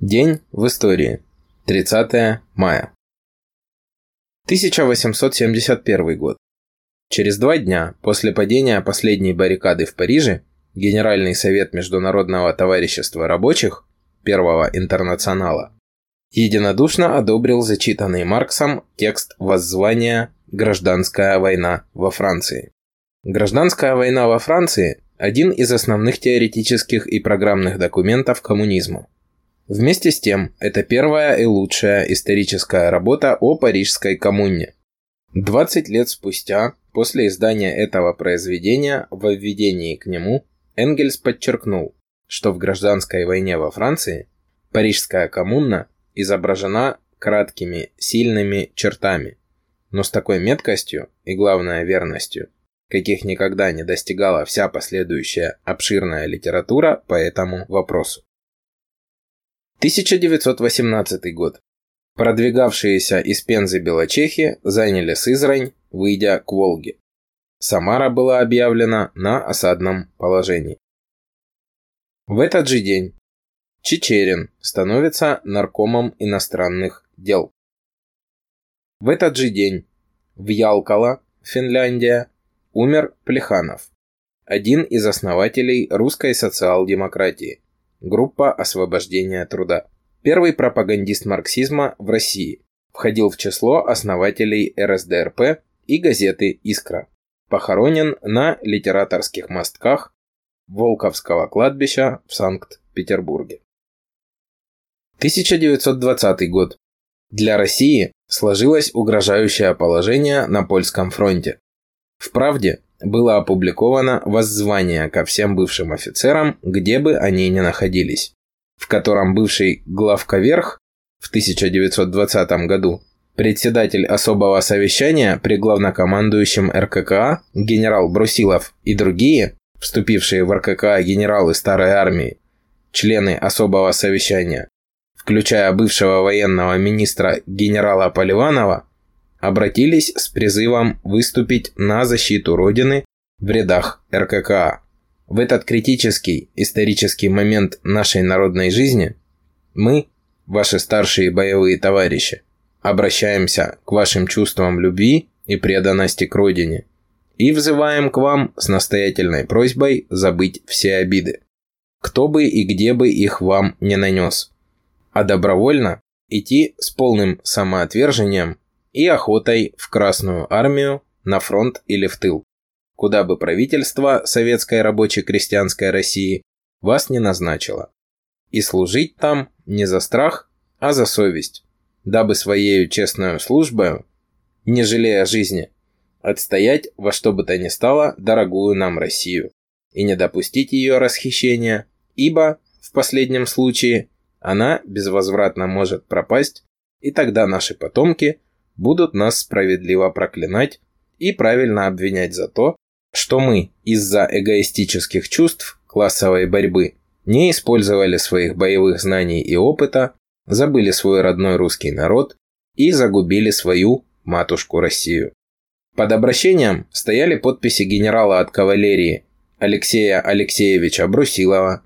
День в истории. 30 мая. 1871 год. Через два дня после падения последней баррикады в Париже Генеральный совет Международного товарищества рабочих Первого интернационала единодушно одобрил зачитанный Марксом текст воззвания «Гражданская война во Франции». Гражданская война во Франции – один из основных теоретических и программных документов коммунизма. Вместе с тем, это первая и лучшая историческая работа о Парижской коммуне. 20 лет спустя, после издания этого произведения, в введении к нему, Энгельс подчеркнул, что в гражданской войне во Франции Парижская коммуна изображена краткими, сильными чертами, но с такой меткостью и, главное, верностью, каких никогда не достигала вся последующая обширная литература по этому вопросу. 1918 год. Продвигавшиеся из Пензы белочехи заняли Сызрань, выйдя к Волге. Самара была объявлена на осадном положении. В этот же день Чечерин становится наркомом иностранных дел. В этот же день в Ялкала, Финляндия, умер Плеханов, один из основателей русской социал-демократии – Группа освобождения труда. Первый пропагандист марксизма в России. Входил в число основателей РСДРП и газеты «Искра». Похоронен на литераторских мостках Волковского кладбища в Санкт-Петербурге. 1920 год. Для России сложилось угрожающее положение на польском фронте. В «Правде» было опубликовано воззвание ко всем бывшим офицерам, где бы они ни находились, в котором бывший главковерх в 1920 году председатель особого совещания при главнокомандующем РККА генерал Брусилов и другие, вступившие в РККА генералы Старой Армии, члены особого совещания, включая бывшего военного министра генерала Поливанова, обратились с призывом выступить на защиту Родины в рядах РККА. В этот критический исторический момент нашей народной жизни мы, ваши старшие боевые товарищи, обращаемся к вашим чувствам любви и преданности к Родине и взываем к вам с настоятельной просьбой забыть все обиды, кто бы и где бы их вам не нанес, а добровольно идти с полным самоотвержением и охотой в Красную армию, на фронт или в тыл, куда бы правительство Советской рабочей крестьянской России вас не назначило. И служить там не за страх, а за совесть, дабы своею честную службою, не жалея жизни, отстоять во что бы то ни стало дорогую нам Россию и не допустить ее расхищения, ибо, в последнем случае, она безвозвратно может пропасть, и тогда наши потомки – будут нас справедливо проклинать и правильно обвинять за то, что мы из-за эгоистических чувств классовой борьбы не использовали своих боевых знаний и опыта, забыли свой родной русский народ и загубили свою матушку Россию. Под обращением стояли подписи генерала от кавалерии Алексея Алексеевича Брусилова,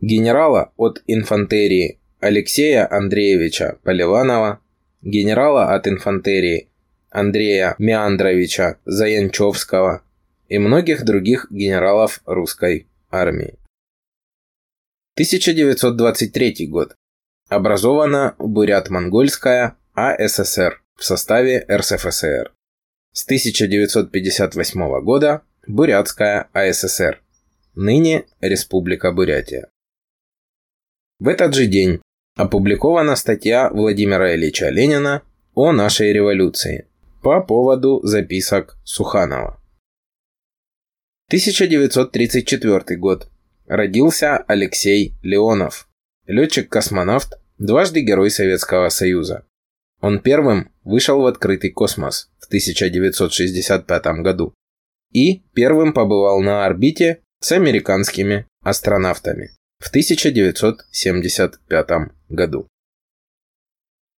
генерала от инфантерии Алексея Андреевича Поливанова, генерала от инфантерии Андрея Меандровича Заянчевского и многих других генералов русской армии. 1923 год. Образована Бурят-Монгольская АССР в составе РСФСР. С 1958 года Бурятская АССР. Ныне Республика Бурятия. В этот же день опубликована статья Владимира Ильича Ленина о нашей революции по поводу записок Суханова. 1934 год. Родился Алексей Леонов, летчик-космонавт, дважды Герой Советского Союза. Он первым вышел в открытый космос в 1965 году и первым побывал на орбите с американскими астронавтами в 1975 году.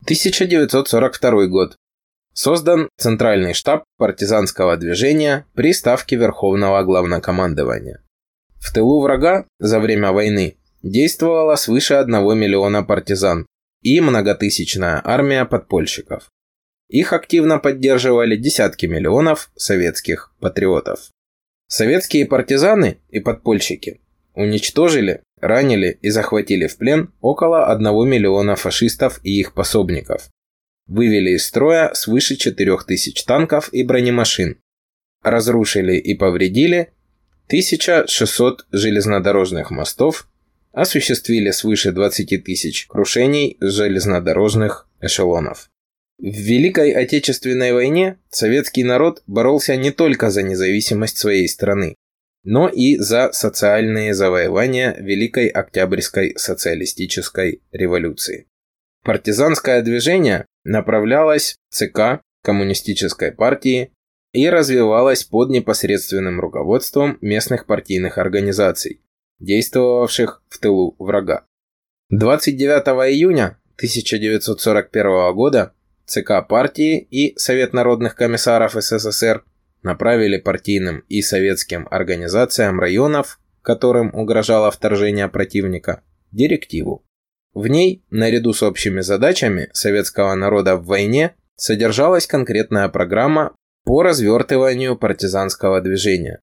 1942 год. Создан Центральный штаб партизанского движения при Ставке Верховного Главнокомандования. В тылу врага за время войны действовало свыше 1 миллиона партизан и многотысячная армия подпольщиков. Их активно поддерживали десятки миллионов советских патриотов. Советские партизаны и подпольщики уничтожили, ранили и захватили в плен около 1 миллиона фашистов и их пособников. Вывели из строя свыше 4000 танков и бронемашин. Разрушили и повредили 1600 железнодорожных мостов, осуществили свыше 20 тысяч крушений железнодорожных эшелонов. В Великой Отечественной войне советский народ боролся не только за независимость своей страны, но и за социальные завоевания Великой Октябрьской социалистической революции. Партизанское движение направлялось ЦК Коммунистической партии и развивалась под непосредственным руководством местных партийных организаций, действовавших в тылу врага. 29 июня 1941 года ЦК партии и Совет народных комиссаров СССР направили партийным и советским организациям районов, которым угрожало вторжение противника, директиву. В ней, наряду с общими задачами советского народа в войне, содержалась конкретная программа по развертыванию партизанского движения.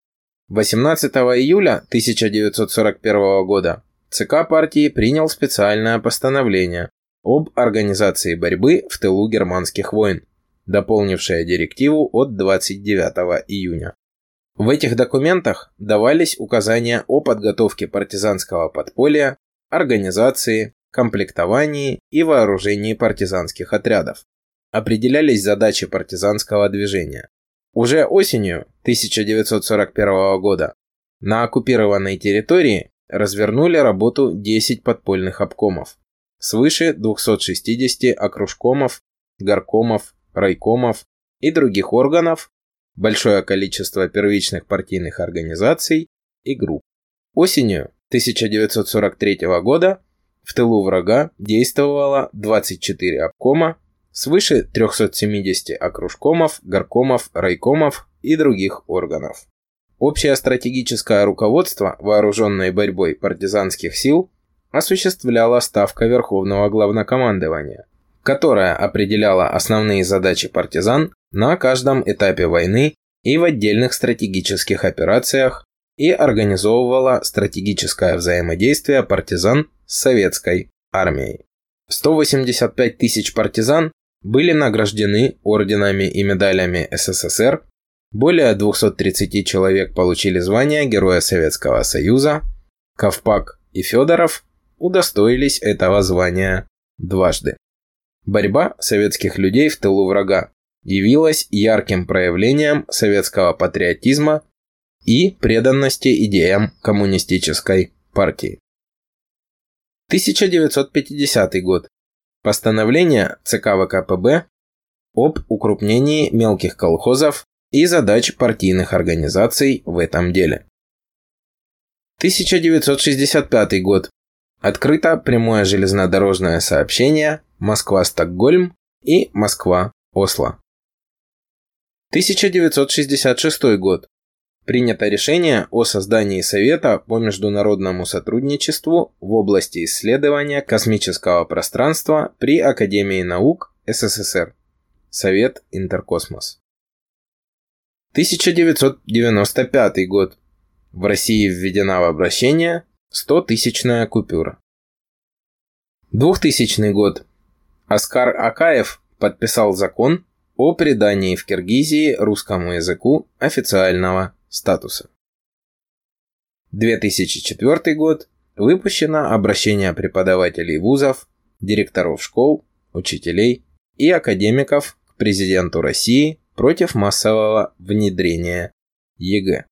18 июля 1941 года ЦК партии принял специальное постановление об организации борьбы в тылу германских войн, дополнившее директиву от 29 июня. В этих документах давались указания о подготовке партизанского подполья, организации, комплектовании и вооружении партизанских отрядов. Определялись задачи партизанского движения. Уже осенью 1941 года на оккупированной территории развернули работу 10 подпольных обкомов, свыше 260 окружкомов, горкомов, райкомов и других органов, большое количество первичных партийных организаций и групп. Осенью 1943 года в тылу врага действовало 24 обкома, свыше 370 окружкомов, горкомов, райкомов и других органов. Общее стратегическое руководство вооруженной борьбой партизанских сил осуществляла Ставка Верховного Главнокомандования, которая определяла основные задачи партизан на каждом этапе войны и в отдельных стратегических операциях и организовывала стратегическое взаимодействие партизан с советской армией. 185 тысяч партизан были награждены орденами и медалями СССР, более 230 человек получили звание Героя Советского Союза, Ковпак и Федоров удостоились этого звания дважды. Борьба советских людей в тылу врага явилась ярким проявлением советского патриотизма и преданности идеям коммунистической партии. 1950 год. Постановление ЦК ВКПБ об укрупнении мелких колхозов и задач партийных организаций в этом деле. 1965 год. Открыто прямое железнодорожное сообщение Москва-Стокгольм и Москва-Осло. 1966 год. Принято решение о создании Совета по международному сотрудничеству в области исследования космического пространства при Академии наук СССР. Совет Интеркосмос. 1995 год. В России введена в обращение 100-тысячная купюра. 2000 год. Оскар Акаев подписал закон о придании в Киргизии русскому языку официального статуса. 2004 год. Выпущено обращение преподавателей вузов, директоров школ, учителей и академиков к президенту России против массового внедрения ЕГЭ.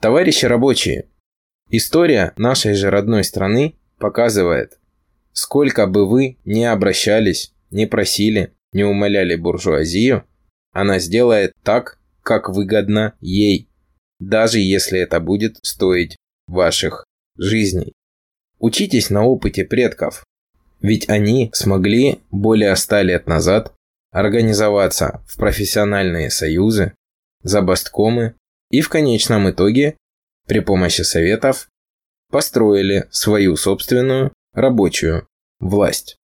Товарищи рабочие, история нашей же родной страны показывает, сколько бы вы ни обращались, не просили, не умоляли буржуазию, она сделает так, как выгодно ей, даже если это будет стоить ваших жизней. Учитесь на опыте предков, ведь они смогли более ста лет назад организоваться в профессиональные союзы, забасткомы и в конечном итоге при помощи советов построили свою собственную рабочую власть.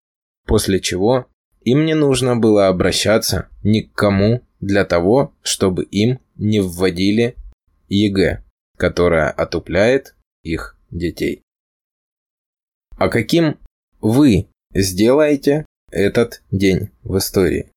После чего им не нужно было обращаться ни к кому для того, чтобы им не вводили ЕГЭ, которая отупляет их детей. А каким вы сделаете этот день в истории?